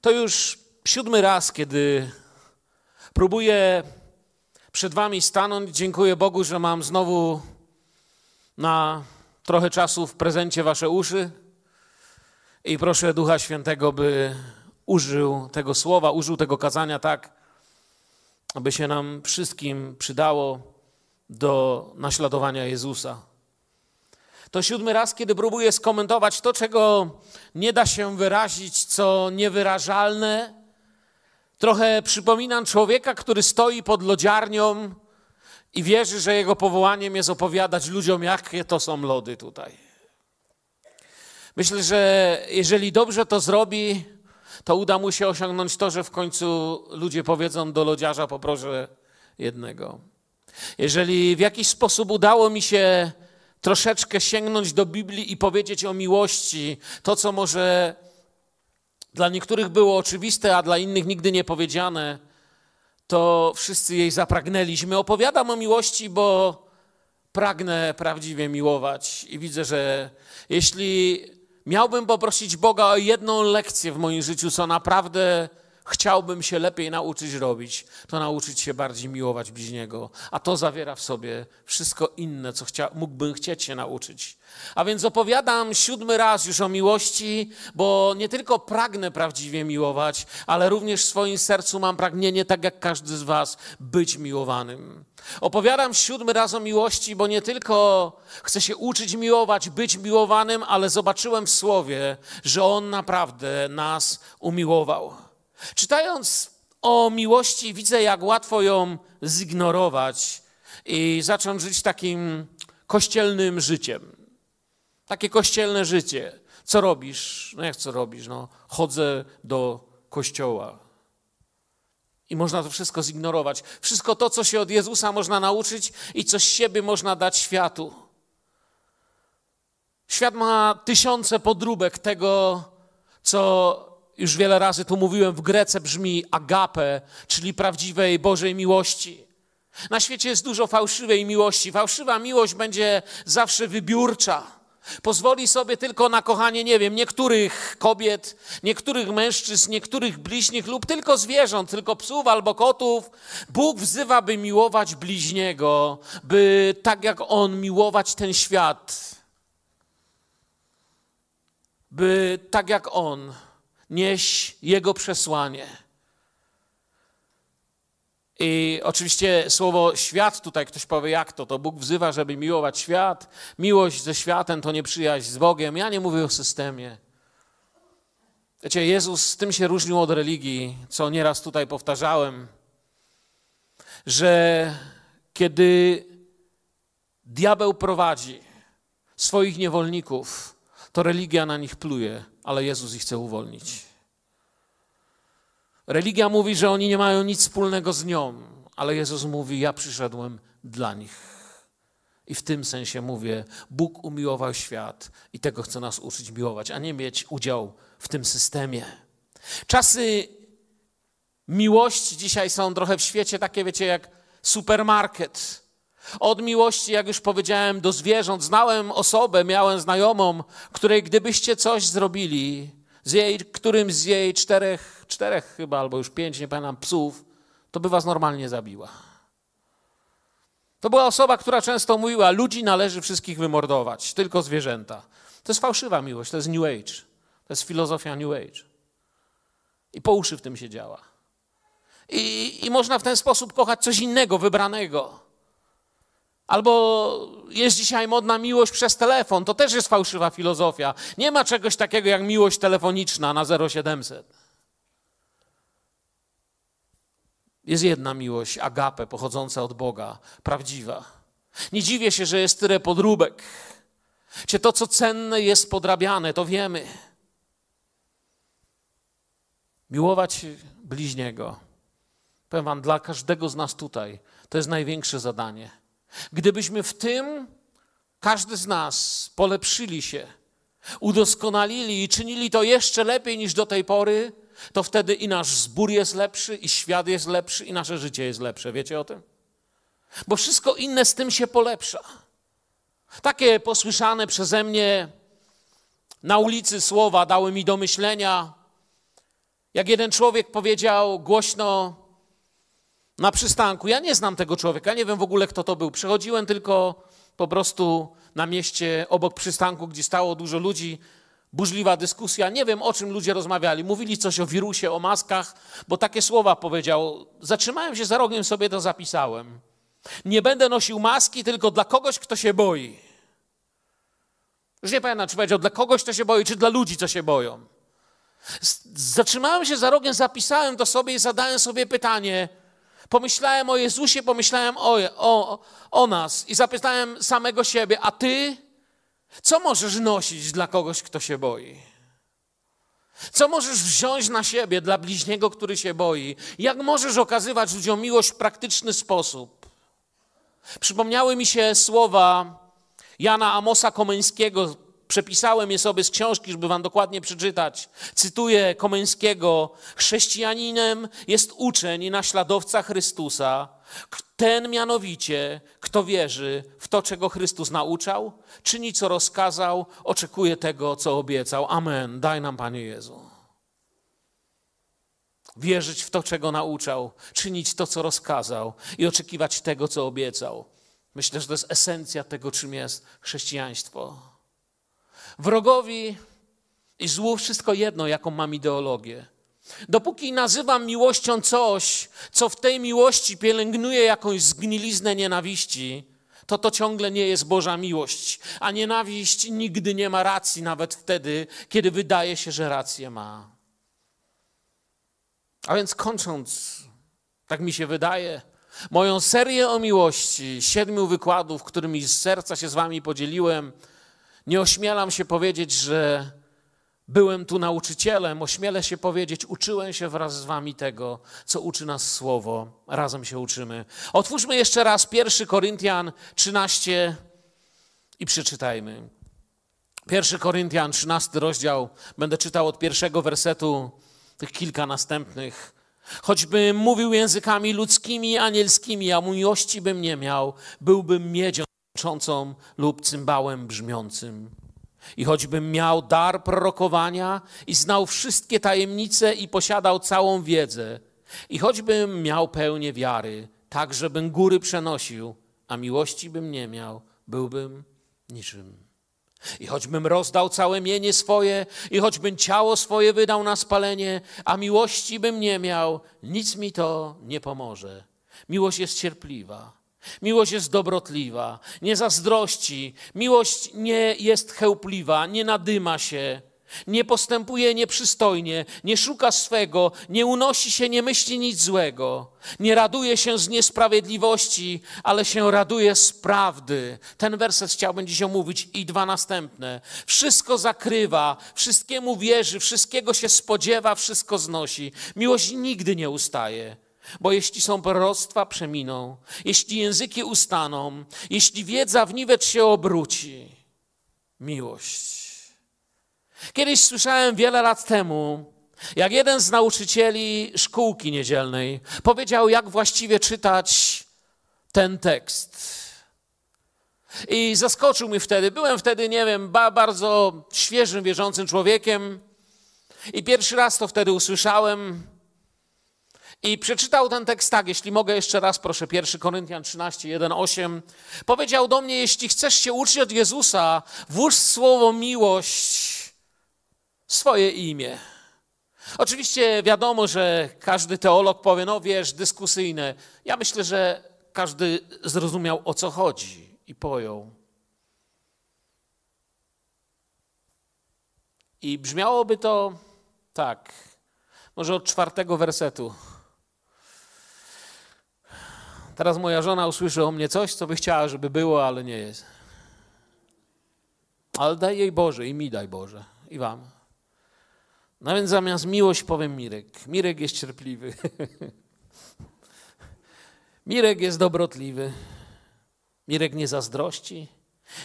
To już siódmy raz, kiedy próbuję przed Wami stanąć. Dziękuję Bogu, że mam znowu na trochę czasu w prezencie Wasze uszy. I proszę Ducha Świętego, by użył tego słowa, użył tego kazania tak, aby się nam wszystkim przydało do naśladowania Jezusa. To siódmy raz, kiedy próbuję skomentować to, czego nie da się wyrazić, co niewyrażalne. Trochę przypominam człowieka, który stoi pod lodziarnią i wierzy, że jego powołaniem jest opowiadać ludziom, jakie to są lody tutaj. Myślę, że jeżeli dobrze to zrobi, to uda mu się osiągnąć to, że w końcu ludzie powiedzą do lodziarza: poproszę jednego. Jeżeli w jakiś sposób udało mi się troszeczkę sięgnąć do Biblii i powiedzieć o miłości, to co może dla niektórych było oczywiste, a dla innych nigdy nie powiedziane, to wszyscy jej zapragnęliśmy. Opowiadam o miłości, bo pragnę prawdziwie miłować i widzę, że jeśli miałbym poprosić Boga o jedną lekcję w moim życiu, co naprawdę chciałbym się lepiej nauczyć robić, to nauczyć się bardziej miłować bliźniego. A to zawiera w sobie wszystko inne, co chcia, mógłbym chcieć się nauczyć. A więc opowiadam siódmy raz już o miłości, bo nie tylko pragnę prawdziwie miłować, ale również w swoim sercu mam pragnienie, tak jak każdy z Was, być miłowanym. Opowiadam siódmy raz o miłości, bo nie tylko chcę się uczyć miłować, być miłowanym, ale zobaczyłem w Słowie, że On naprawdę nas umiłował. Czytając o miłości, widzę, jak łatwo ją zignorować i zacząć żyć takim kościelnym życiem. Takie kościelne życie. Co robisz? No jak co robisz? No, chodzę do kościoła. I można to wszystko zignorować. Wszystko to, co się od Jezusa można nauczyć i co z siebie można dać światu. Świat ma tysiące podróbek tego, co już wiele razy tu mówiłem, w Grece brzmi agape, czyli prawdziwej Bożej miłości. Na świecie jest dużo fałszywej miłości. Fałszywa miłość będzie zawsze wybiórcza. Pozwoli sobie tylko na kochanie, nie wiem, niektórych kobiet, niektórych mężczyzn, niektórych bliźnich lub tylko zwierząt, tylko psów albo kotów. Bóg wzywa, by miłować bliźniego, by tak jak On miłować ten świat, by tak jak On nieść Jego przesłanie. I oczywiście słowo świat, tutaj ktoś powie, jak to? To Bóg wzywa, żeby miłować świat. Miłość ze światem to nie przyjaźń z Bogiem. Ja nie mówię o systemie. Wiecie, Jezus z tym się różnił od religii, co nieraz tutaj powtarzałem, że kiedy diabeł prowadzi swoich niewolników, to religia na nich pluje, ale Jezus ich chce uwolnić. Religia mówi, że oni nie mają nic wspólnego z nią, ale Jezus mówi: Ja przyszedłem dla nich. I w tym sensie mówię, Bóg umiłował świat i tego chce nas uczyć miłować, a nie mieć udział w tym systemie. Czasy miłości dzisiaj są trochę w świecie takie, wiecie, jak supermarket. Od miłości, jak już powiedziałem, do zwierząt. Znałem osobę, miałem znajomą, której gdybyście coś zrobili, z jej, którym z jej czterech, czterech chyba, albo już pięć, nie pamiętam, psów, to by was normalnie zabiła. To była osoba, która często mówiła, ludzi należy wszystkich wymordować, tylko zwierzęta. To jest fałszywa miłość, to jest New Age. To jest filozofia New Age. I po uszy w tym się działa. I, I można w ten sposób kochać coś innego, wybranego. Albo jest dzisiaj modna miłość przez telefon, to też jest fałszywa filozofia. Nie ma czegoś takiego jak miłość telefoniczna na 0700. Jest jedna miłość, agape, pochodząca od Boga, prawdziwa. Nie dziwię się, że jest tyle podróbek. Czy to, co cenne, jest podrabiane, to wiemy. Miłować bliźniego. Powiem Wam, dla każdego z nas tutaj to jest największe zadanie. Gdybyśmy w tym, każdy z nas, polepszyli się, udoskonalili i czynili to jeszcze lepiej niż do tej pory, to wtedy i nasz zbór jest lepszy, i świat jest lepszy, i nasze życie jest lepsze. Wiecie o tym? Bo wszystko inne z tym się polepsza. Takie posłyszane przeze mnie na ulicy słowa dały mi do myślenia. Jak jeden człowiek powiedział głośno na przystanku, ja nie znam tego człowieka, nie wiem w ogóle kto to był. Przechodziłem tylko po prostu na mieście obok przystanku, gdzie stało dużo ludzi, burzliwa dyskusja. Nie wiem, o czym ludzie rozmawiali. Mówili coś o wirusie, o maskach, bo takie słowa powiedział. Zatrzymałem się za rogiem, sobie to zapisałem. Nie będę nosił maski tylko dla kogoś, kto się boi. Już nie pamiętam, czy powiedział dla kogoś, kto się boi, czy dla ludzi, co się boją. Zatrzymałem się za rogiem, zapisałem to sobie i zadałem sobie pytanie. Pomyślałem o Jezusie, pomyślałem o, o, o nas i zapytałem samego siebie, a ty co możesz nosić dla kogoś, kto się boi? Co możesz wziąć na siebie dla bliźniego, który się boi? Jak możesz okazywać ludziom miłość w praktyczny sposób? Przypomniały mi się słowa Jana Amosa Komeńskiego. Przepisałem je sobie z książki, żeby wam dokładnie przeczytać. Cytuję Komeńskiego. Chrześcijaninem jest uczeń i naśladowca Chrystusa. Ten mianowicie, kto wierzy w to, czego Chrystus nauczał, czyni, co rozkazał, oczekuje tego, co obiecał. Amen. Daj nam, Panie Jezu. Wierzyć w to, czego nauczał, czynić to, co rozkazał i oczekiwać tego, co obiecał. Myślę, że to jest esencja tego, czym jest chrześcijaństwo. Wrogowi i złu wszystko jedno, jaką mam ideologię. Dopóki nazywam miłością coś, co w tej miłości pielęgnuje jakąś zgniliznę nienawiści, to to ciągle nie jest Boża miłość. A nienawiść nigdy nie ma racji, nawet wtedy, kiedy wydaje się, że rację ma. A więc kończąc, tak mi się wydaje, moją serię o miłości, siedmiu wykładów, którymi z serca się z wami podzieliłem, nie ośmielam się powiedzieć, że byłem tu nauczycielem, ośmielę się powiedzieć, uczyłem się wraz z wami tego, co uczy nas Słowo. Razem się uczymy. Otwórzmy jeszcze raz 1 Koryntian 13 i przeczytajmy. 1 Koryntian 13 rozdział, będę czytał od pierwszego wersetu, tych kilka następnych. Choćbym mówił językami ludzkimi, anielskimi, a miłości bym nie miał, byłbym miedzią lub cymbałem brzmiącym. I choćbym miał dar prorokowania i znał wszystkie tajemnice i posiadał całą wiedzę, i choćbym miał pełnię wiary, tak żebym góry przenosił, a miłości bym nie miał, byłbym niczym. I choćbym rozdał całe mienie swoje, i choćbym ciało swoje wydał na spalenie, a miłości bym nie miał, nic mi to nie pomoże. Miłość jest cierpliwa. Miłość jest dobrotliwa, nie zazdrości. Miłość nie jest chełpliwa, nie nadyma się, nie postępuje nieprzystojnie, nie szuka swego, nie unosi się, nie myśli nic złego. Nie raduje się z niesprawiedliwości, ale się raduje z prawdy. Ten werset chciałbym dziś omówić i dwa następne. Wszystko zakrywa, wszystkiemu wierzy, wszystkiego się spodziewa, wszystko znosi. Miłość nigdy nie ustaje. Bo jeśli są proroctwa, przeminą, jeśli języki ustaną, jeśli wiedza w niwecz się obróci, miłość. Kiedyś słyszałem wiele lat temu, jak jeden z nauczycieli szkółki niedzielnej powiedział, jak właściwie czytać ten tekst. I zaskoczył mnie wtedy. Byłem wtedy, nie wiem, bardzo świeżym, wierzącym człowiekiem. I pierwszy raz to wtedy usłyszałem. I przeczytał ten tekst tak, jeśli mogę jeszcze raz, proszę, 1 Koryntian 13, 1, 8. Powiedział do mnie, jeśli chcesz się uczyć od Jezusa, włóż słowo miłość swoje imię. Oczywiście wiadomo, że każdy teolog powie, no wiesz, dyskusyjne. Ja myślę, że każdy zrozumiał, o co chodzi i pojął. I brzmiałoby to tak, może od czwartego wersetu. Teraz moja żona usłyszy o mnie coś, co by chciała, żeby było, ale nie jest. Ale daj jej Boże i mi daj Boże i wam. No więc zamiast miłość powiem Mirek. Mirek jest cierpliwy. Mirek jest dobrotliwy. Mirek nie zazdrości.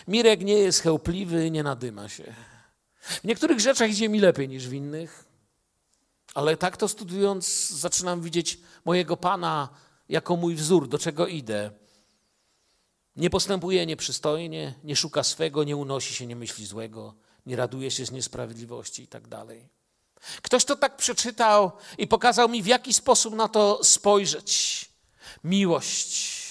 Mirek nie jest chełpliwy, nie nadyma się. W niektórych rzeczach idzie mi lepiej niż w innych, ale tak to studiując, zaczynam widzieć mojego Pana jako mój wzór, do czego idę. Nie postępuje nieprzystojnie, nie szuka swego, nie unosi się, nie myśli złego, nie raduje się z niesprawiedliwości i tak dalej. Ktoś to tak przeczytał i pokazał mi, w jaki sposób na to spojrzeć. Miłość.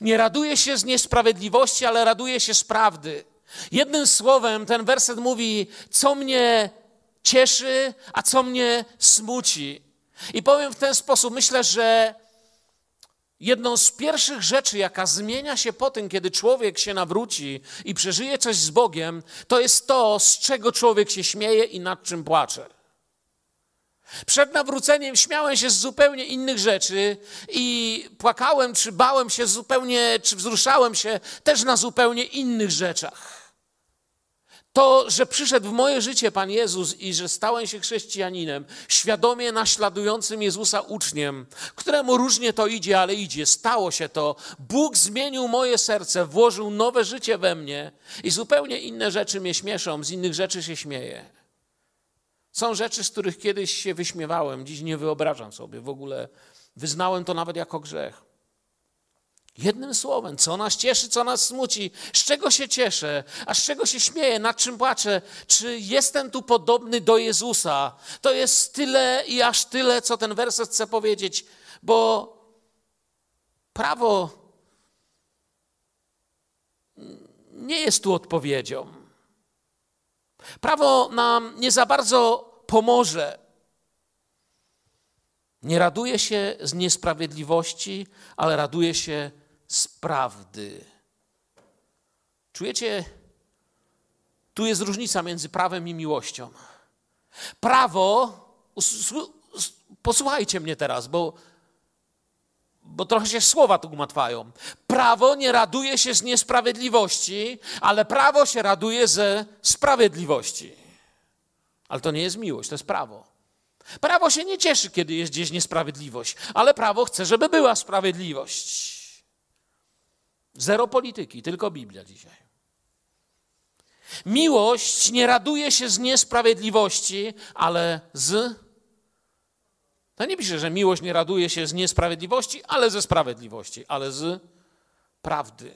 Nie raduje się z niesprawiedliwości, ale raduje się z prawdy. Jednym słowem ten werset mówi, co mnie cieszy, a co mnie smuci. I powiem w ten sposób, myślę, że jedną z pierwszych rzeczy, jaka zmienia się po tym, kiedy człowiek się nawróci i przeżyje coś z Bogiem, to jest to, z czego człowiek się śmieje i nad czym płacze. Przed nawróceniem śmiałem się z zupełnie innych rzeczy i płakałem, czy bałem się zupełnie, czy wzruszałem się też na zupełnie innych rzeczach. To, że przyszedł w moje życie Pan Jezus i że stałem się chrześcijaninem, świadomie naśladującym Jezusa uczniem, któremu różnie to idzie, ale idzie, stało się to. Bóg zmienił moje serce, włożył nowe życie we mnie i zupełnie inne rzeczy mnie śmieszą, z innych rzeczy się śmieję. Są rzeczy, z których kiedyś się wyśmiewałem, dziś nie wyobrażam sobie w ogóle. Wyznałem to nawet jako grzech. Jednym słowem, co nas cieszy, co nas smuci, z czego się cieszę, a z czego się śmieję, nad czym płaczę, czy jestem tu podobny do Jezusa. To jest tyle i aż tyle, co ten werset chce powiedzieć, bo prawo nie jest tu odpowiedzią. Prawo nam nie za bardzo pomoże. Nie raduje się z niesprawiedliwości, ale raduje się z prawdy. Czujecie? Tu jest różnica między prawem i miłością. Prawo, posłuchajcie mnie teraz, bo, bo trochę się słowa tu gmatwają. Prawo nie raduje się z niesprawiedliwości, ale prawo się raduje ze sprawiedliwości. Ale to nie jest miłość, to jest prawo. Prawo się nie cieszy, kiedy jest gdzieś niesprawiedliwość, ale prawo chce, żeby była sprawiedliwość. Zero polityki, tylko Biblia dzisiaj. Miłość nie raduje się z niesprawiedliwości, ale z. To nie pisze, że miłość nie raduje się z niesprawiedliwości, ale ze sprawiedliwości, ale z prawdy.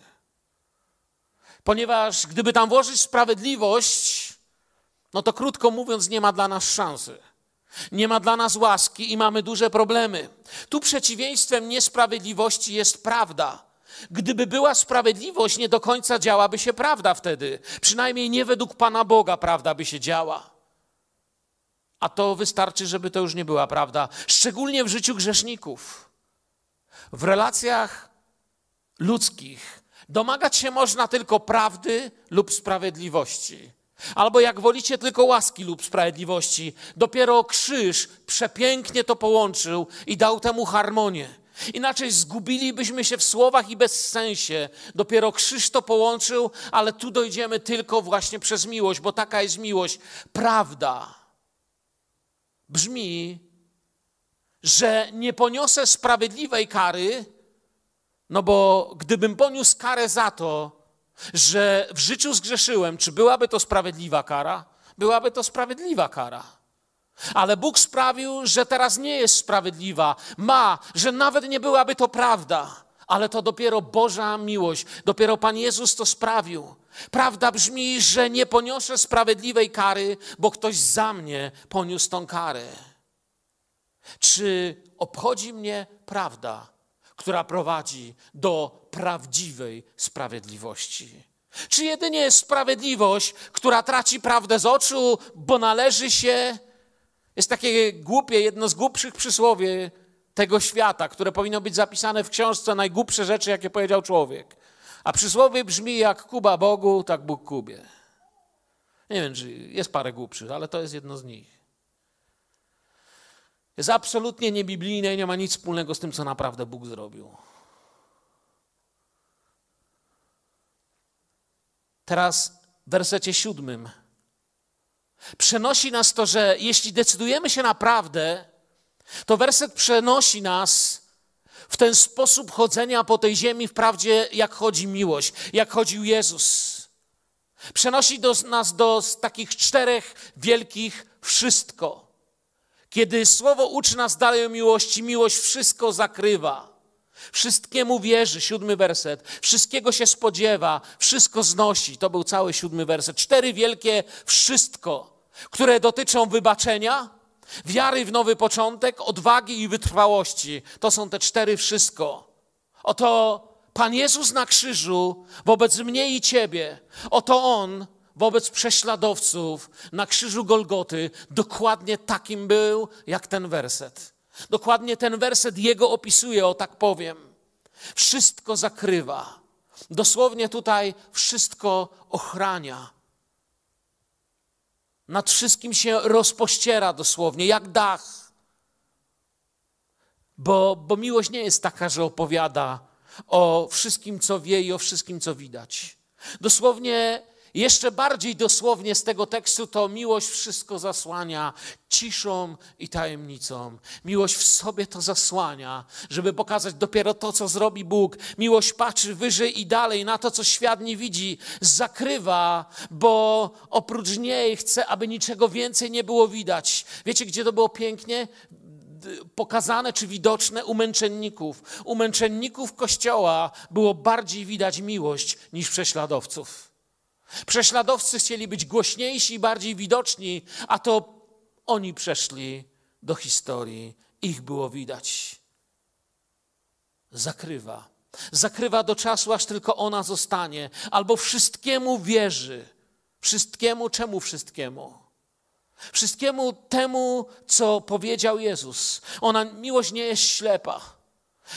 Ponieważ gdyby tam włożyć sprawiedliwość, no to krótko mówiąc, nie ma dla nas szansy. Nie ma dla nas łaski i mamy duże problemy. Tu przeciwieństwem niesprawiedliwości jest prawda. Gdyby była sprawiedliwość, nie do końca działaby się prawda wtedy. Przynajmniej nie według Pana Boga prawda by się działa. A to wystarczy, żeby to już nie była prawda. Szczególnie w życiu grzeszników. W relacjach ludzkich domagać się można tylko prawdy lub sprawiedliwości. Albo jak wolicie, tylko łaski lub sprawiedliwości. Dopiero krzyż przepięknie to połączył i dał temu harmonię. Inaczej zgubilibyśmy się w słowach i bez sensie. Dopiero krzyż to połączył, ale tu dojdziemy tylko właśnie przez miłość, bo taka jest miłość. Prawda brzmi, że nie poniosę sprawiedliwej kary, no bo gdybym poniósł karę za to, że w życiu zgrzeszyłem, czy byłaby to sprawiedliwa kara? Byłaby to sprawiedliwa kara. Ale Bóg sprawił, że teraz nie jest sprawiedliwa. Ma, że nawet nie byłaby to prawda. Ale to dopiero Boża miłość, dopiero Pan Jezus to sprawił. Prawda brzmi, że nie poniosę sprawiedliwej kary, bo ktoś za mnie poniósł tą karę. Czy obchodzi mnie prawda, która prowadzi do prawdziwej sprawiedliwości? Czy jedynie jest sprawiedliwość, która traci prawdę z oczu, bo należy się jest takie głupie, jedno z głupszych przysłowie tego świata, które powinno być zapisane w książce najgłupsze rzeczy, jakie powiedział człowiek. A przysłowie brzmi jak Kuba Bogu, tak Bóg Kubie. Nie wiem, czy jest parę głupszych, ale to jest jedno z nich. Jest absolutnie niebiblijne i nie ma nic wspólnego z tym, co naprawdę Bóg zrobił. Teraz w wersecie siódmym Przenosi nas to, że jeśli decydujemy się naprawdę, to werset przenosi nas w ten sposób chodzenia po tej ziemi, wprawdzie jak chodzi miłość, jak chodził Jezus. Przenosi do, nas do takich czterech wielkich wszystko. Kiedy słowo uczy nas dalej o miłości, miłość wszystko zakrywa. Wszystkiemu wierzy, siódmy werset. Wszystkiego się spodziewa, wszystko znosi. To był cały siódmy werset. Cztery wielkie wszystko. Które dotyczą wybaczenia, wiary w nowy początek, odwagi i wytrwałości. To są te cztery wszystko. Oto Pan Jezus na krzyżu wobec mnie i ciebie, oto On wobec prześladowców na krzyżu Golgoty dokładnie takim był, jak ten werset. Dokładnie ten werset jego opisuje, o tak powiem. Wszystko zakrywa. Dosłownie tutaj wszystko ochrania. Nad wszystkim się rozpościera dosłownie, jak dach. Bo, bo miłość nie jest taka, że opowiada o wszystkim, co wie i o wszystkim, co widać. Dosłownie jeszcze bardziej dosłownie z tego tekstu to miłość wszystko zasłania ciszą i tajemnicą. Miłość w sobie to zasłania, żeby pokazać dopiero to, co zrobi Bóg. Miłość patrzy wyżej i dalej na to, co świat nie widzi, zakrywa, bo oprócz niej chce, aby niczego więcej nie było widać. Wiecie, gdzie to było pięknie? pokazane czy widoczne u męczenników. U męczenników Kościoła było bardziej widać miłość niż prześladowców. Prześladowcy chcieli być głośniejsi i bardziej widoczni, a to oni przeszli do historii. Ich było widać. Zakrywa. Zakrywa do czasu, aż tylko ona zostanie, albo wszystkiemu wierzy. Wszystkiemu, czemu wszystkiemu? Wszystkiemu temu, co powiedział Jezus. Ona, miłość nie jest ślepa.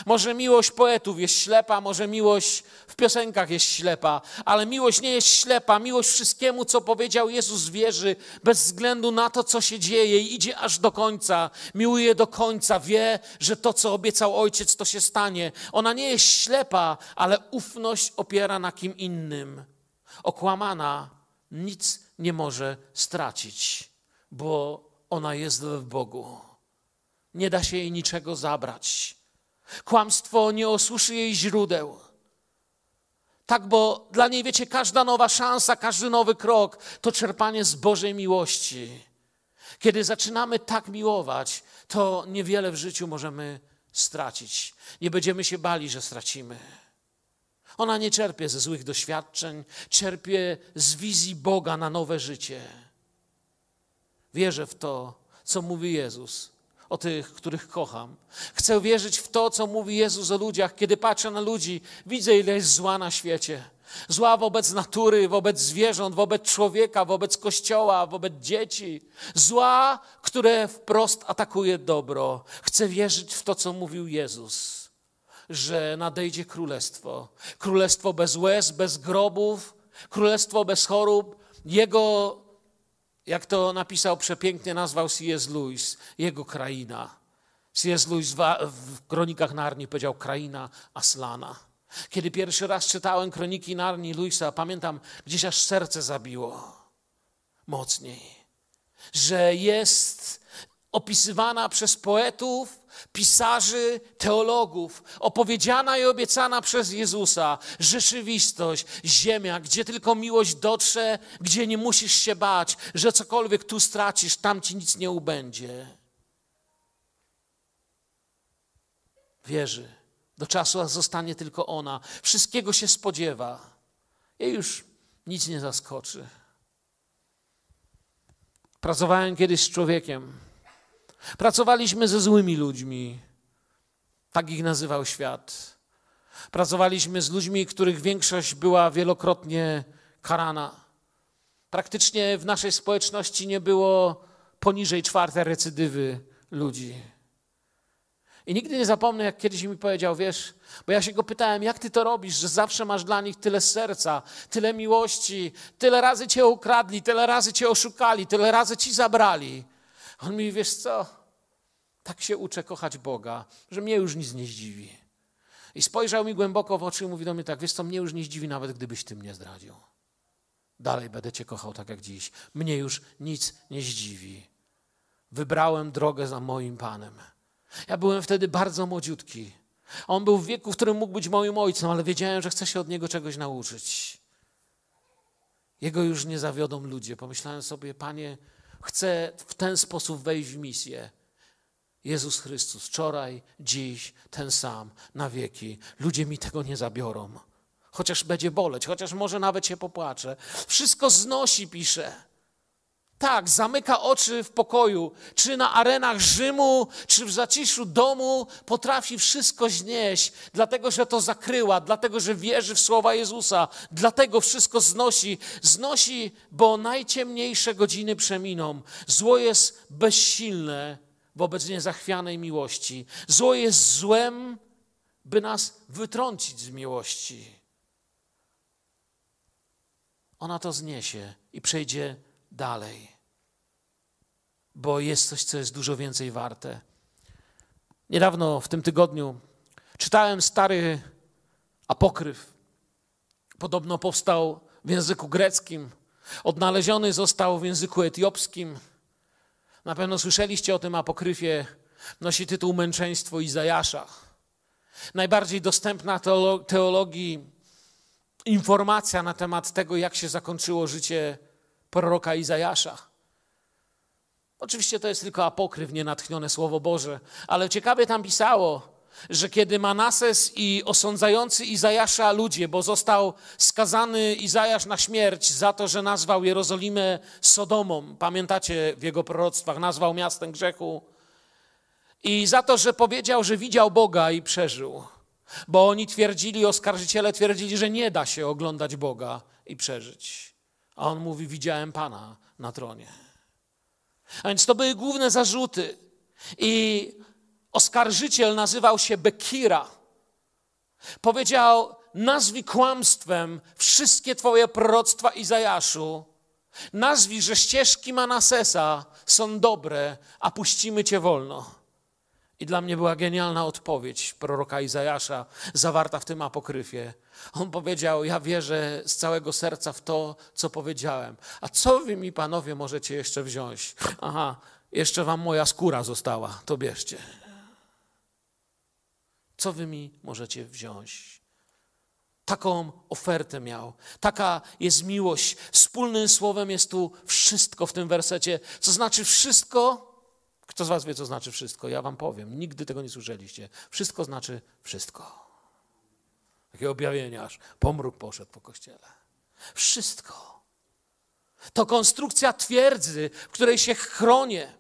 Może miłość poetów jest ślepa, może miłość w piosenkach jest ślepa, ale miłość nie jest ślepa. Miłość wszystkiemu, co powiedział Jezus, wierzy bez względu na to, co się dzieje i idzie aż do końca. Miłuje do końca, wie, że to, co obiecał Ojciec, to się stanie. Ona nie jest ślepa, ale ufność opiera na kim innym. Okłamana nic nie może stracić, bo ona jest w Bogu. Nie da się jej niczego zabrać. Kłamstwo nie osuszy jej źródeł. Tak, bo dla niej, wiecie, każda nowa szansa, każdy nowy krok to czerpanie z Bożej miłości. Kiedy zaczynamy tak miłować, to niewiele w życiu możemy stracić. Nie będziemy się bali, że stracimy. Ona nie czerpie ze złych doświadczeń, czerpie z wizji Boga na nowe życie. Wierzę w to, co mówi Jezus o tych, których kocham. Chcę wierzyć w to, co mówi Jezus o ludziach. Kiedy patrzę na ludzi, widzę, ile jest zła na świecie. Zła wobec natury, wobec zwierząt, wobec człowieka, wobec kościoła, wobec dzieci. Zła, które wprost atakuje dobro. Chcę wierzyć w to, co mówił Jezus, że nadejdzie królestwo. Królestwo bez łez, bez grobów, królestwo bez chorób. Jego jak to napisał przepięknie, nazwał C.S. Lewis, jego kraina. C.S. Lewis w Kronikach Narni powiedział kraina Aslana. Kiedy pierwszy raz czytałem Kroniki Narni Lewisa, pamiętam, gdzieś aż serce zabiło mocniej, że jest opisywana przez poetów, pisarzy, teologów, opowiedziana i obiecana przez Jezusa rzeczywistość, ziemia, gdzie tylko miłość dotrze, gdzie nie musisz się bać, że cokolwiek tu stracisz, tam ci nic nie ubędzie. Wierzy. Do czasu zostanie tylko ona. Wszystkiego się spodziewa. Jej już nic nie zaskoczy. Pracowałem kiedyś z człowiekiem, Pracowaliśmy ze złymi ludźmi. Tak ich nazywał świat. Pracowaliśmy z ludźmi, których większość była wielokrotnie karana. Praktycznie w naszej społeczności nie było poniżej czwartej recydywy ludzi. I nigdy nie zapomnę, jak kiedyś mi powiedział, wiesz, bo ja się go pytałem, jak ty to robisz, że zawsze masz dla nich tyle serca, tyle miłości, tyle razy cię ukradli, tyle razy cię oszukali, tyle razy ci zabrali. On mówi, wiesz co, tak się uczę kochać Boga, że mnie już nic nie zdziwi. I spojrzał mi głęboko w oczy i mówi do mnie tak, wiesz co, mnie już nie zdziwi nawet gdybyś ty mnie zdradził. Dalej będę cię kochał tak jak dziś. Mnie już nic nie zdziwi. Wybrałem drogę za moim Panem. Ja byłem wtedy bardzo młodziutki. On był w wieku, w którym mógł być moim ojcem, ale wiedziałem, że chcę się od niego czegoś nauczyć. Jego już nie zawiodą ludzie. Pomyślałem sobie, Panie, Chcę w ten sposób wejść w misję. Jezus Chrystus, wczoraj, dziś, ten sam, na wieki. Ludzie mi tego nie zabiorą. Chociaż będzie boleć, chociaż może nawet się popłaczę. Wszystko znosi, pisze. Tak, zamyka oczy w pokoju, czy na arenach Rzymu, czy w zaciszu domu, potrafi wszystko znieść, dlatego że to zakryła, dlatego że wierzy w słowa Jezusa, dlatego wszystko znosi. Znosi, bo najciemniejsze godziny przeminą. Zło jest bezsilne wobec niezachwianej miłości. Zło jest złem, by nas wytrącić z miłości. Ona to zniesie i przejdzie dalej, bo jest coś, co jest dużo więcej warte. Niedawno, w tym tygodniu, czytałem stary apokryf. Podobno powstał w języku greckim, odnaleziony został w języku etiopskim. Na pewno słyszeliście o tym apokryfie. Nosi tytuł Męczeństwo Izajasza. Najbardziej dostępna teologii informacja na temat tego, jak się zakończyło życie proroka Izajasza. Oczywiście to jest tylko apokryf, nienatchnione Słowo Boże, ale ciekawie tam pisało, że kiedy Manases i osądzający Izajasza ludzie, bo został skazany Izajasz na śmierć za to, że nazwał Jerozolimę Sodomą, pamiętacie w jego proroctwach, nazwał miastem grzechu, i za to, że powiedział, że widział Boga i przeżył. Bo oni twierdzili, oskarżyciele twierdzili, że nie da się oglądać Boga i przeżyć. A on mówi: Widziałem Pana na tronie. A więc to były główne zarzuty. I oskarżyciel nazywał się Bekira. Powiedział: Nazwij kłamstwem wszystkie Twoje proroctwa Izajaszu. Nazwij, że ścieżki Manasesa są dobre, a puścimy Cię wolno. I dla mnie była genialna odpowiedź proroka Izajasza, zawarta w tym apokryfie. On powiedział: Ja wierzę z całego serca w to, co powiedziałem. A co wy mi, panowie, możecie jeszcze wziąć? Aha, jeszcze wam moja skóra została, to bierzcie. Co wy mi możecie wziąć? Taką ofertę miał. Taka jest miłość. Wspólnym słowem jest tu wszystko w tym wersecie. Co znaczy wszystko? Kto z Was wie, co znaczy wszystko? Ja Wam powiem. Nigdy tego nie słyszeliście. Wszystko znaczy wszystko. Takie objawienie aż pomruk poszedł po kościele. Wszystko. To konstrukcja twierdzy, w której się chronię.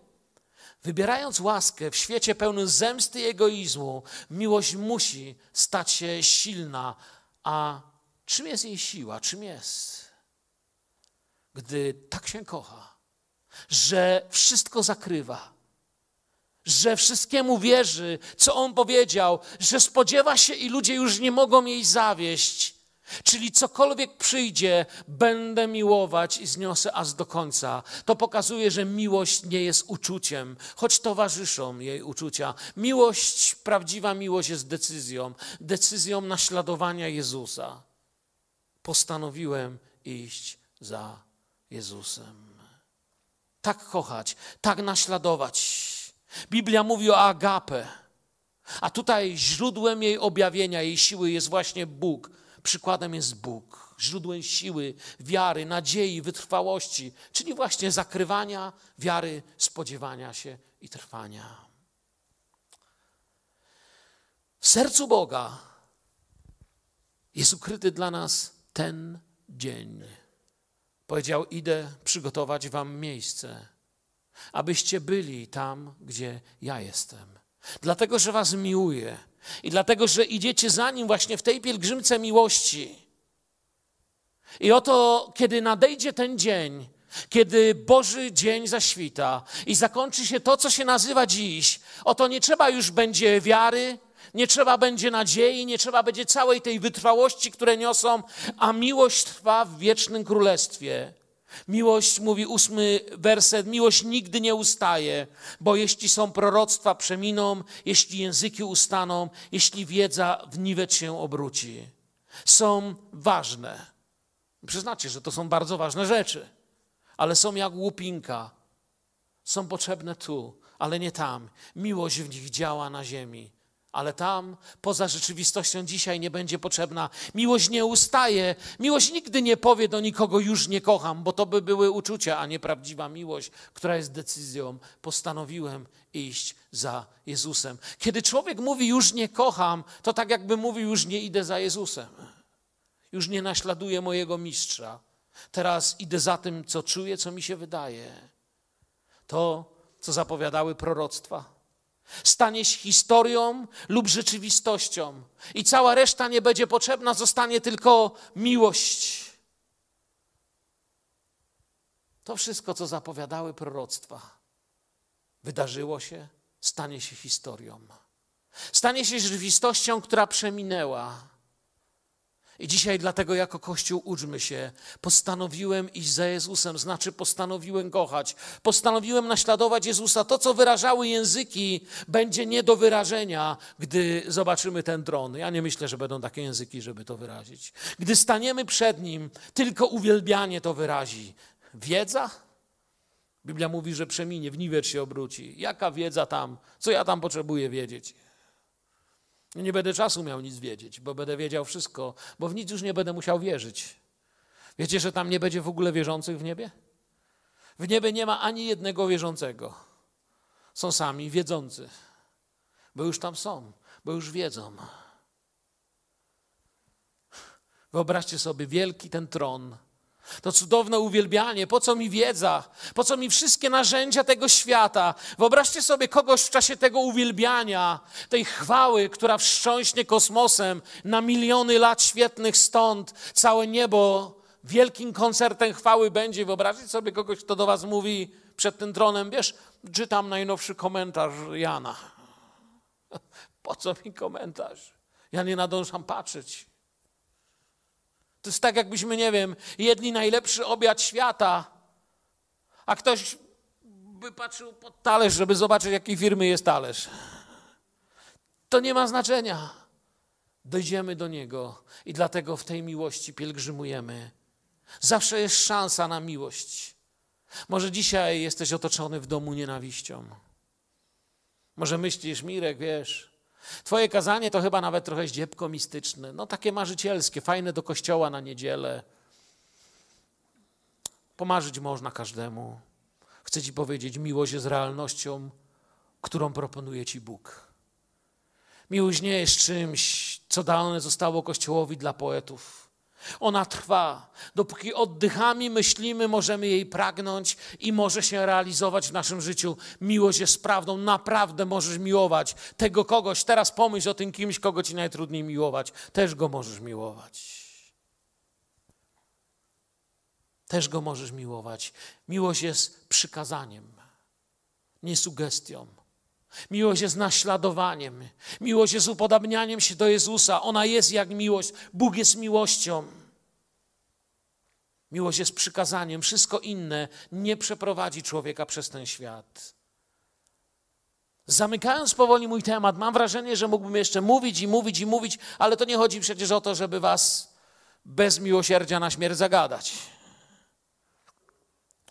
Wybierając łaskę w świecie pełnym zemsty i egoizmu, miłość musi stać się silna. A czym jest jej siła? Czym jest? Gdy tak się kocha, że wszystko zakrywa, że wszystkiemu wierzy, co on powiedział, że spodziewa się i ludzie już nie mogą jej zawieść. Czyli cokolwiek przyjdzie, będę miłować i zniosę aż do końca. To pokazuje, że miłość nie jest uczuciem, choć towarzyszą jej uczucia. Miłość, prawdziwa miłość jest decyzją, decyzją naśladowania Jezusa. Postanowiłem iść za Jezusem. Tak kochać, tak naśladować. Biblia mówi o agape, a tutaj źródłem jej objawienia, jej siły jest właśnie Bóg. Przykładem jest Bóg, źródłem siły, wiary, nadziei, wytrwałości, czyli właśnie zakrywania wiary, spodziewania się i trwania. W sercu Boga jest ukryty dla nas ten dzień. Powiedział: Idę przygotować Wam miejsce abyście byli tam, gdzie ja jestem. Dlatego, że Was miłuję i dlatego, że idziecie za Nim właśnie w tej pielgrzymce miłości. I oto, kiedy nadejdzie ten dzień, kiedy Boży dzień zaświta i zakończy się to, co się nazywa dziś, oto nie trzeba już będzie wiary, nie trzeba będzie nadziei, nie trzeba będzie całej tej wytrwałości, które niosą, a miłość trwa w wiecznym królestwie. Miłość, mówi ósmy werset, miłość nigdy nie ustaje, bo jeśli są proroctwa, przeminą, jeśli języki ustaną, jeśli wiedza w niwecz się obróci. Są ważne. Przyznacie, że to są bardzo ważne rzeczy, ale są jak łupinka. Są potrzebne tu, ale nie tam. Miłość w nich działa na ziemi ale tam poza rzeczywistością dzisiaj nie będzie potrzebna. Miłość nie ustaje. Miłość nigdy nie powie do nikogo już nie kocham, bo to by były uczucia, a nie prawdziwa miłość, która jest decyzją. Postanowiłem iść za Jezusem. Kiedy człowiek mówi już nie kocham, to tak jakby mówił już nie idę za Jezusem. Już nie naśladuję mojego mistrza. Teraz idę za tym, co czuję, co mi się wydaje. To, co zapowiadały proroctwa. Stanie się historią lub rzeczywistością, i cała reszta nie będzie potrzebna, zostanie tylko miłość. To wszystko, co zapowiadały proroctwa, wydarzyło się, stanie się historią. Stanie się rzeczywistością, która przeminęła. I dzisiaj dlatego jako Kościół uczmy się. Postanowiłem iść za Jezusem, znaczy postanowiłem kochać. Postanowiłem naśladować Jezusa. To, co wyrażały języki, będzie nie do wyrażenia, gdy zobaczymy ten tron. Ja nie myślę, że będą takie języki, żeby to wyrazić. Gdy staniemy przed Nim, tylko uwielbianie to wyrazi. Wiedza? Biblia mówi, że przeminie, w niwecz się obróci. Jaka wiedza tam? Co ja tam potrzebuję wiedzieć? Nie będę czasu miał nic wiedzieć, bo będę wiedział wszystko, bo w nic już nie będę musiał wierzyć. Wiecie, że tam nie będzie w ogóle wierzących w niebie? W niebie nie ma ani jednego wierzącego. Są sami wiedzący, bo już tam są, bo już wiedzą. Wyobraźcie sobie wielki ten tron, to cudowne uwielbianie, po co mi wiedza, po co mi wszystkie narzędzia tego świata. Wyobraźcie sobie kogoś w czasie tego uwielbiania, tej chwały, która wstrząśnie kosmosem na miliony lat świetnych stąd, całe niebo wielkim koncertem chwały będzie. Wyobraźcie sobie kogoś, kto do was mówi przed tym tronem, wiesz, czytam najnowszy komentarz Jana. Po co mi komentarz? Ja nie nadążam patrzeć. To jest tak, jakbyśmy, nie wiem, jedli najlepszy obiad świata, a ktoś by patrzył pod talerz, żeby zobaczyć, jakiej firmy jest talerz. To nie ma znaczenia. Dojdziemy do Niego i dlatego w tej miłości pielgrzymujemy. Zawsze jest szansa na miłość. Może dzisiaj jesteś otoczony w domu nienawiścią. Może myślisz, Mirek, wiesz, Twoje kazanie to chyba nawet trochę zdziepko mistyczne, no takie marzycielskie, fajne do kościoła na niedzielę. Pomarzyć można każdemu. Chcę Ci powiedzieć, miłość jest realnością, którą proponuje Ci Bóg. Miłość nie jest czymś, co dane zostało Kościołowi dla poetów. Ona trwa. Dopóki oddychamy, myślimy, możemy jej pragnąć i może się realizować w naszym życiu. Miłość jest prawdą. Naprawdę możesz miłować tego kogoś. Teraz pomyśl o tym kimś, kogo ci najtrudniej miłować. Też go możesz miłować. Też go możesz miłować. Miłość jest przykazaniem, nie sugestią. Miłość jest naśladowaniem. Miłość jest upodabnianiem się do Jezusa. Ona jest jak miłość. Bóg jest miłością. Miłość jest przykazaniem. Wszystko inne nie przeprowadzi człowieka przez ten świat. Zamykając powoli mój temat, mam wrażenie, że mógłbym jeszcze mówić i mówić i mówić, ale to nie chodzi przecież o to, żeby was bez miłosierdzia na śmierć zagadać.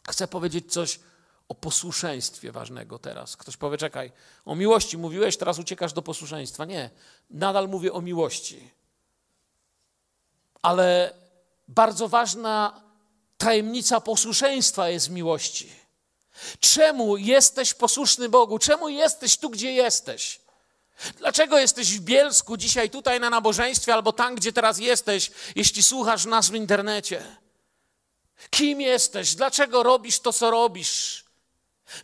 Chcę powiedzieć coś o posłuszeństwie ważnego teraz. Ktoś powie, czekaj, o miłości mówiłeś, teraz uciekasz do posłuszeństwa. Nie, nadal mówię o miłości. Ale bardzo ważna tajemnica posłuszeństwa jest miłości. Czemu jesteś posłuszny Bogu? Czemu jesteś tu, gdzie jesteś? Dlaczego jesteś w Bielsku dzisiaj tutaj na nabożeństwie albo tam, gdzie teraz jesteś, jeśli słuchasz nas w internecie? Kim jesteś? Dlaczego robisz to, co robisz?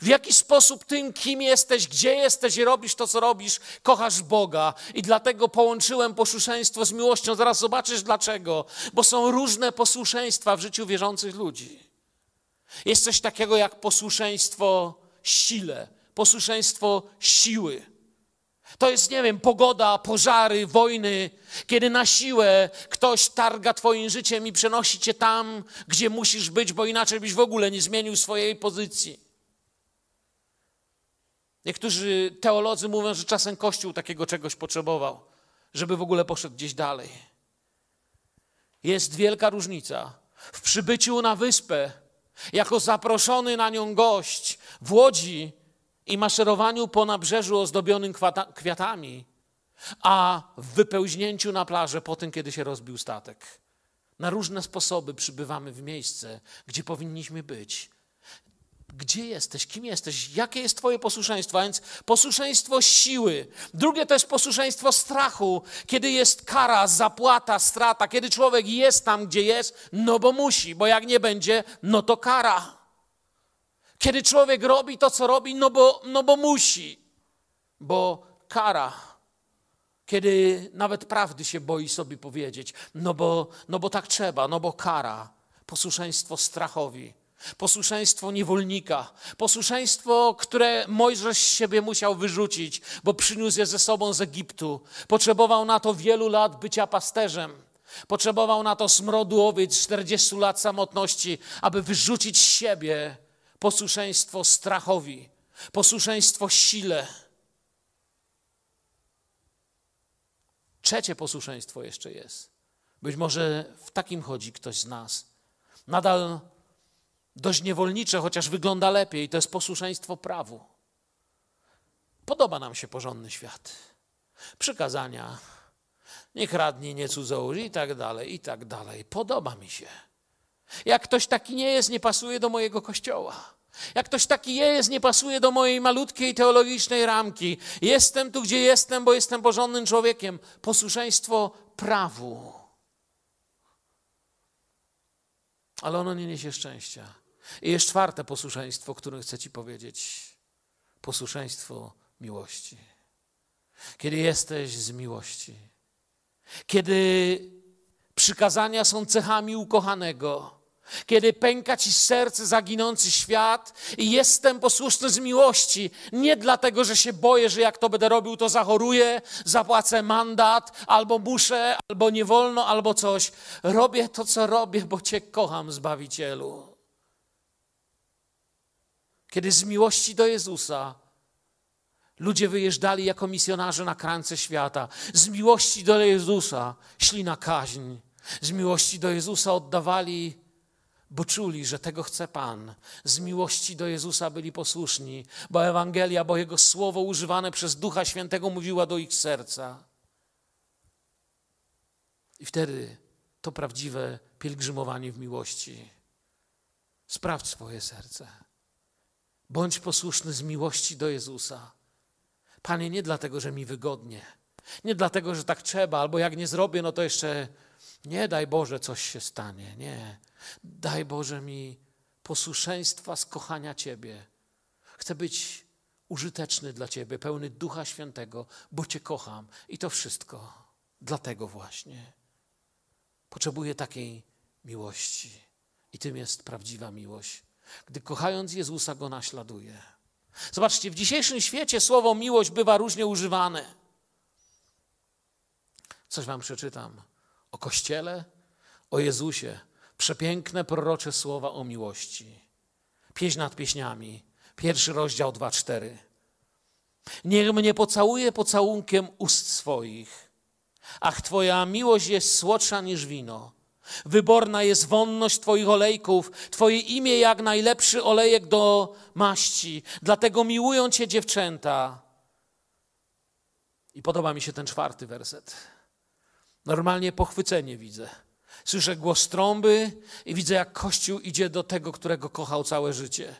W jaki sposób tym, kim jesteś, gdzie jesteś i robisz to, co robisz, kochasz Boga. I dlatego połączyłem posłuszeństwo z miłością. Zaraz zobaczysz dlaczego. Bo są różne posłuszeństwa w życiu wierzących ludzi. Jest coś takiego jak posłuszeństwo sile, posłuszeństwo siły. To jest, nie wiem, pogoda, pożary, wojny, kiedy na siłę ktoś targa Twoim życiem i przenosi Cię tam, gdzie musisz być, bo inaczej byś w ogóle nie zmienił swojej pozycji. Niektórzy teolodzy mówią, że czasem Kościół takiego czegoś potrzebował, żeby w ogóle poszedł gdzieś dalej. Jest wielka różnica w przybyciu na wyspę jako zaproszony na nią gość w łodzi i maszerowaniu po nabrzeżu ozdobionym kwiatami, a w wypełźnięciu na plażę po tym, kiedy się rozbił statek. Na różne sposoby przybywamy w miejsce, gdzie powinniśmy być gdzie jesteś, kim jesteś, jakie jest Twoje posłuszeństwo. A więc posłuszeństwo siły. Drugie to jest posłuszeństwo strachu, kiedy jest kara, zapłata, strata, kiedy człowiek jest tam, gdzie jest, no bo musi, bo jak nie będzie, no to kara. Kiedy człowiek robi to, co robi, no bo, no bo musi, bo kara. Kiedy nawet prawdy się boi sobie powiedzieć, no bo, no bo tak trzeba, no bo kara. Posłuszeństwo strachowi Posłuszeństwo niewolnika, posłuszeństwo, które Mojżesz z siebie musiał wyrzucić, bo przyniósł je ze sobą z Egiptu. Potrzebował na to wielu lat bycia pasterzem. Potrzebował na to smrodu owiec, 40 lat samotności, aby wyrzucić z siebie posłuszeństwo strachowi, posłuszeństwo sile. Trzecie posłuszeństwo jeszcze jest. Być może w takim chodzi ktoś z nas. Nadal dość niewolnicze, chociaż wygląda lepiej. To jest posłuszeństwo prawu. Podoba nam się porządny świat. Przykazania, nie kradnij, nie cudzołóż i tak dalej, i tak dalej. Podoba mi się. Jak ktoś taki nie jest, nie pasuje do mojego kościoła. Jak ktoś taki jest, nie pasuje do mojej malutkiej teologicznej ramki. Jestem tu, gdzie jestem, bo jestem porządnym człowiekiem. Posłuszeństwo prawu. Ale ono nie niesie szczęścia. I jest czwarte posłuszeństwo, które chcę Ci powiedzieć. Posłuszeństwo miłości. Kiedy jesteś z miłości. Kiedy przykazania są cechami ukochanego. Kiedy pęka ci serce zaginący świat i jestem posłuszny z miłości, nie dlatego, że się boję, że jak to będę robił, to zachoruję, zapłacę mandat, albo muszę, albo nie wolno, albo coś. Robię to, co robię, bo Cię kocham, Zbawicielu. Kiedy z miłości do Jezusa ludzie wyjeżdżali jako misjonarze na krańce świata, z miłości do Jezusa szli na kaźń, z miłości do Jezusa oddawali, bo czuli, że tego chce Pan. Z miłości do Jezusa byli posłuszni, bo Ewangelia, bo Jego słowo używane przez Ducha Świętego mówiła do ich serca. I wtedy to prawdziwe pielgrzymowanie w miłości. Sprawdź swoje serce. Bądź posłuszny z miłości do Jezusa. Panie, nie dlatego, że mi wygodnie, nie dlatego, że tak trzeba, albo jak nie zrobię, no to jeszcze nie daj Boże, coś się stanie. Nie. Daj Boże mi posłuszeństwa z kochania Ciebie. Chcę być użyteczny dla Ciebie, pełny Ducha Świętego, bo Cię kocham. I to wszystko dlatego właśnie. Potrzebuję takiej miłości. I tym jest prawdziwa miłość gdy kochając Jezusa go naśladuje. Zobaczcie, w dzisiejszym świecie słowo miłość bywa różnie używane. Coś wam przeczytam o Kościele, o Jezusie. Przepiękne prorocze słowa o miłości. Pieśń nad pieśniami. Pierwszy rozdział 2-4. Niech mnie pocałuje pocałunkiem ust swoich. Ach, Twoja miłość jest słodsza niż wino Wyborna jest wonność Twoich olejków, Twoje imię jak najlepszy olejek do maści. Dlatego miłują Cię dziewczęta. I podoba mi się ten czwarty werset. Normalnie pochwycenie widzę. Słyszę głos trąby i widzę, jak Kościół idzie do tego, którego kochał całe życie.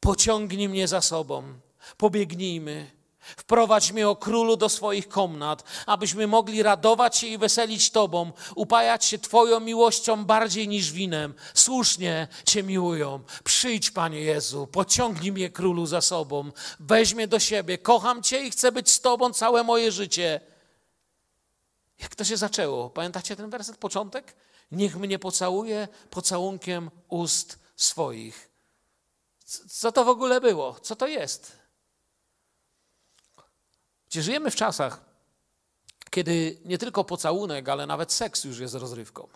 Pociągnij mnie za sobą, pobiegnijmy. Wprowadź mnie, o królu, do swoich komnat, abyśmy mogli radować się i weselić Tobą, upajać się Twoją miłością bardziej niż winem. Słusznie Cię miłują. Przyjdź, Panie Jezu, pociągnij mnie, królu, za sobą. Weź mnie do siebie. Kocham Cię i chcę być z Tobą całe moje życie. Jak to się zaczęło? Pamiętacie ten werset, początek? Niech mnie pocałuje pocałunkiem ust swoich. Co to w ogóle było? Co to jest? Gdzie żyjemy w czasach, kiedy nie tylko pocałunek, ale nawet seks już jest rozrywką.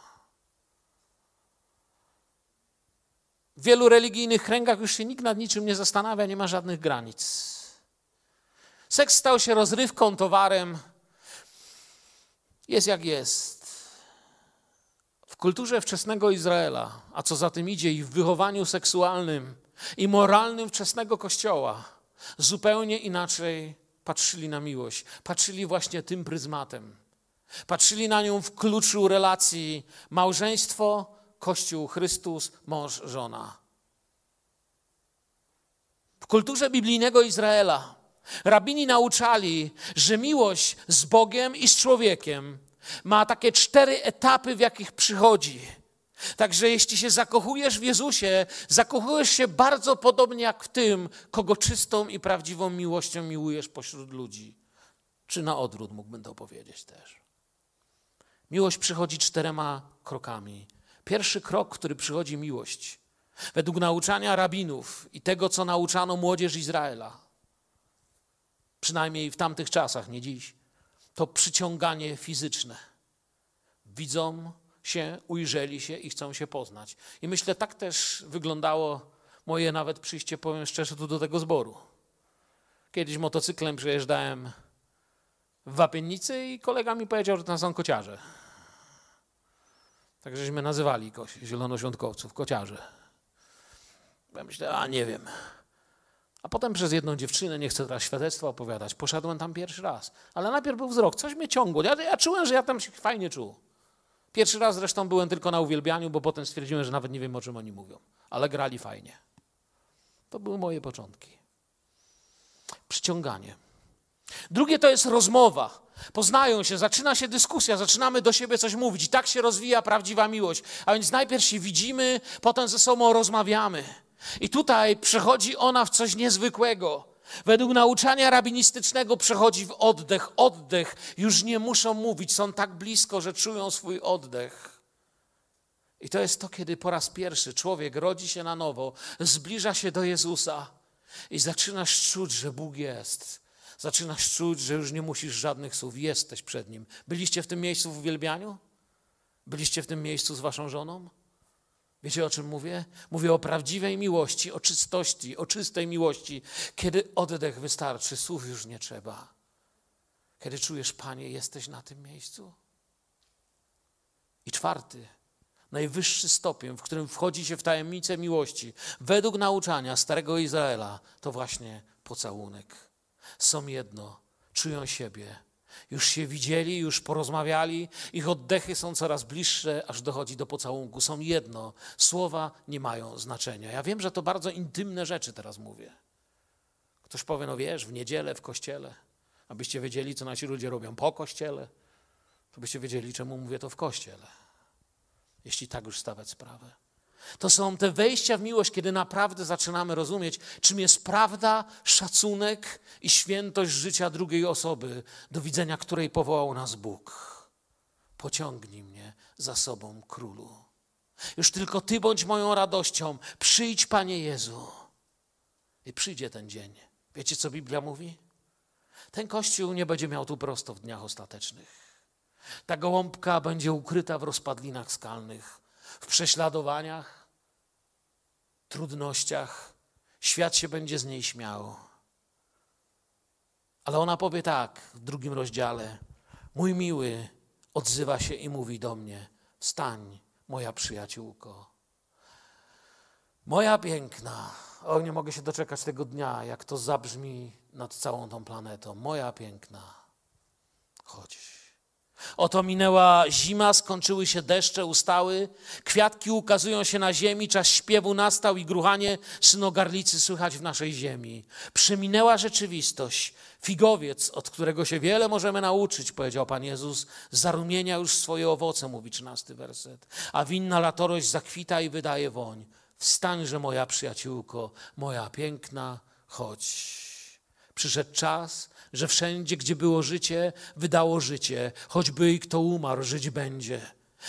W wielu religijnych kręgach już się nikt nad niczym nie zastanawia, nie ma żadnych granic. Seks stał się rozrywką, towarem. Jest jak jest. W kulturze wczesnego Izraela, a co za tym idzie, i w wychowaniu seksualnym i moralnym wczesnego Kościoła, zupełnie inaczej patrzyli na miłość, patrzyli właśnie tym pryzmatem. Patrzyli na nią w kluczu relacji małżeństwo, Kościół, Chrystus, mąż, żona. W kulturze biblijnego Izraela rabini nauczali, że miłość z Bogiem i z człowiekiem ma takie cztery etapy, w jakich przychodzi. Także jeśli się zakochujesz w Jezusie, zakochujesz się bardzo podobnie jak w tym, kogo czystą i prawdziwą miłością miłujesz pośród ludzi. Czy na odwrót mógłbym to powiedzieć też. Miłość przychodzi czterema krokami. Pierwszy krok, który przychodzi miłość, według nauczania rabinów i tego, co nauczano młodzież Izraela, przynajmniej w tamtych czasach, nie dziś, to przyciąganie fizyczne. Widzą się, ujrzeli się i chcą się poznać. I myślę, tak też wyglądało moje nawet przyjście, powiem szczerze, tu do tego zboru. Kiedyś motocyklem przejeżdżałem w Wapiennicy i kolega mi powiedział, że tam są kociarze. Tak żeśmy nazywali zielonoświątkowców, kociarze. Ja myślę, a nie wiem. A potem przez jedną dziewczynę, nie chcę teraz świadectwa opowiadać, poszedłem tam pierwszy raz. Ale najpierw był wzrok, coś mnie ciągło. Ja, ja czułem, że ja tam się fajnie czuł. Pierwszy raz zresztą byłem tylko na uwielbianiu, bo potem stwierdziłem, że nawet nie wiem, o czym oni mówią. Ale grali fajnie. To były moje początki. Przyciąganie. Drugie to jest rozmowa. Poznają się, zaczyna się dyskusja, zaczynamy do siebie coś mówić. I tak się rozwija prawdziwa miłość. A więc najpierw się widzimy, potem ze sobą rozmawiamy. I tutaj przechodzi ona w coś niezwykłego. Według nauczania rabinistycznego przechodzi w oddech. Oddech. Już nie muszą mówić, są tak blisko, że czują swój oddech. I to jest to, kiedy po raz pierwszy człowiek rodzi się na nowo, zbliża się do Jezusa i zaczynasz czuć, że Bóg jest. Zaczynasz czuć, że już nie musisz żadnych słów, jesteś przed Nim. Byliście w tym miejscu w uwielbianiu? Byliście w tym miejscu z Waszą żoną? Wiecie o czym mówię? Mówię o prawdziwej miłości, o czystości, o czystej miłości, kiedy oddech wystarczy, słów już nie trzeba. Kiedy czujesz, Panie, jesteś na tym miejscu. I czwarty, najwyższy stopień, w którym wchodzi się w tajemnicę miłości, według nauczania Starego Izraela, to właśnie pocałunek. Są jedno, czują siebie już się widzieli, już porozmawiali, ich oddechy są coraz bliższe, aż dochodzi do pocałunku. Są jedno, słowa nie mają znaczenia. Ja wiem, że to bardzo intymne rzeczy teraz mówię. Ktoś powie, no wiesz, w niedzielę w kościele, abyście wiedzieli, co nasi ludzie robią po kościele, to byście wiedzieli, czemu mówię to w kościele, jeśli tak już stawiać sprawę. To są te wejścia w miłość, kiedy naprawdę zaczynamy rozumieć, czym jest prawda, szacunek i świętość życia drugiej osoby, do widzenia której powołał nas Bóg. Pociągnij mnie za sobą, królu. Już tylko Ty bądź moją radością. Przyjdź, Panie Jezu. I przyjdzie ten dzień. Wiecie, co Biblia mówi? Ten kościół nie będzie miał tu prosto w dniach ostatecznych. Ta gołąbka będzie ukryta w rozpadlinach skalnych w prześladowaniach, trudnościach. Świat się będzie z niej śmiał. Ale ona powie tak w drugim rozdziale: Mój miły odzywa się i mówi do mnie: Wstań, moja przyjaciółko. Moja piękna. O, nie mogę się doczekać tego dnia, jak to zabrzmi nad całą tą planetą. Moja piękna. Chodź. Oto minęła zima, skończyły się deszcze, ustały, kwiatki ukazują się na ziemi, czas śpiewu nastał i gruchanie synogarlicy słychać w naszej ziemi. Przyminęła rzeczywistość. Figowiec, od którego się wiele możemy nauczyć, powiedział Pan Jezus, zarumienia już swoje owoce, mówi trzynasty werset. A winna latorość zakwita i wydaje woń. Wstańże, moja przyjaciółko, moja piękna, chodź. Przyszedł czas, że wszędzie, gdzie było życie, wydało życie, choćby i kto umarł, żyć będzie.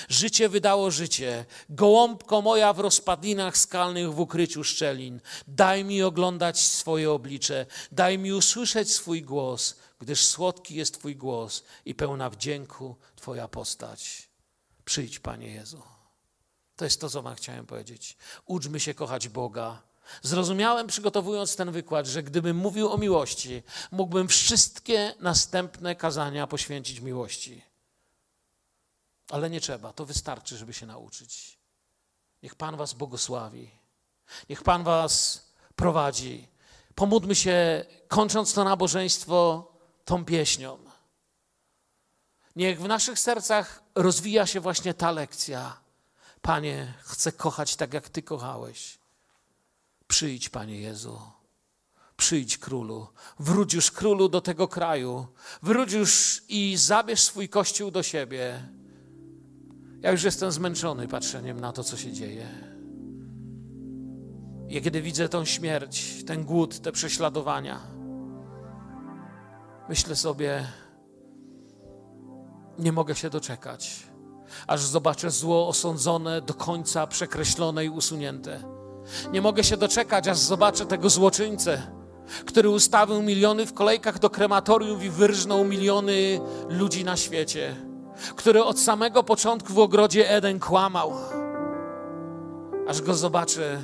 Życie wydało życie, gołąbko moja w rozpadlinach skalnych w ukryciu szczelin. Daj mi oglądać swoje oblicze, daj mi usłyszeć swój głos, gdyż słodki jest Twój głos i pełna wdzięku Twoja postać. Przyjdź, Panie Jezu. To jest to, co Wam chciałem powiedzieć. Uczmy się kochać Boga Zrozumiałem, przygotowując ten wykład, że gdybym mówił o miłości, mógłbym wszystkie następne kazania poświęcić miłości. Ale nie trzeba, to wystarczy, żeby się nauczyć. Niech Pan Was błogosławi. Niech Pan Was prowadzi. Pomódmy się, kończąc to nabożeństwo, tą pieśnią. Niech w naszych sercach rozwija się właśnie ta lekcja. Panie, chcę kochać tak, jak Ty kochałeś. Przyjdź, Panie Jezu. Przyjdź królu, wróć już królu do tego kraju, wróć już i zabierz swój kościół do siebie. Ja już jestem zmęczony patrzeniem na to, co się dzieje. I kiedy widzę tą śmierć, ten głód, te prześladowania, myślę sobie, nie mogę się doczekać, aż zobaczę zło osądzone, do końca przekreślone i usunięte. Nie mogę się doczekać, aż zobaczę tego złoczyńcę, który ustawił miliony w kolejkach do krematoriów i wyrżnął miliony ludzi na świecie, który od samego początku w ogrodzie Eden kłamał, aż go zobaczę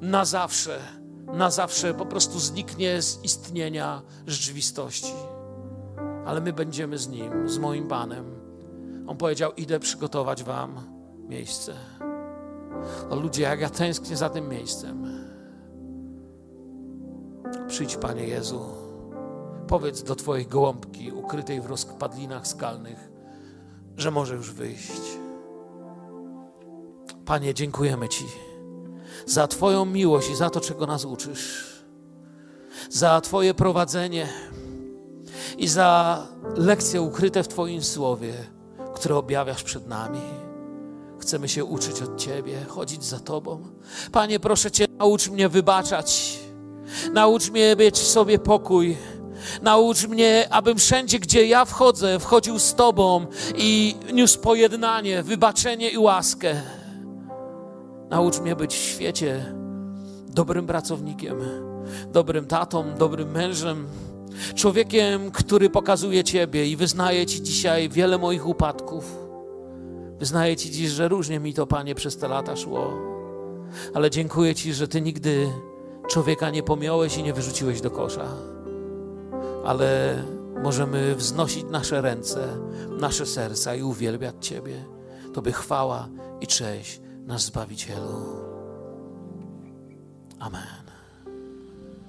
na zawsze, na zawsze po prostu zniknie z istnienia rzeczywistości. Ale my będziemy z nim, z moim Panem. On powiedział: Idę przygotować Wam miejsce. O ludzie, jak ja tęsknię za tym miejscem. Przyjdź, Panie Jezu. Powiedz do Twojej gołąbki ukrytej w rozpadlinach skalnych, że może już wyjść. Panie, dziękujemy Ci za Twoją miłość i za to, czego nas uczysz, za Twoje prowadzenie i za lekcje ukryte w Twoim słowie, które objawiasz przed nami. Chcemy się uczyć od Ciebie, chodzić za Tobą. Panie, proszę Cię, naucz mnie wybaczać. Naucz mnie mieć w sobie pokój. Naucz mnie, abym wszędzie, gdzie ja wchodzę, wchodził z Tobą i niósł pojednanie, wybaczenie i łaskę. Naucz mnie być w świecie dobrym pracownikiem, dobrym tatą, dobrym mężem, człowiekiem, który pokazuje Ciebie i wyznaje Ci dzisiaj wiele moich upadków. Wyznaję Ci dziś, że różnie mi to, Panie, przez te lata szło, ale dziękuję Ci, że Ty nigdy człowieka nie pomiałeś i nie wyrzuciłeś do kosza. Ale możemy wznosić nasze ręce, nasze serca i uwielbiać Ciebie. Tobie chwała i cześć nasz Zbawicielu. Amen.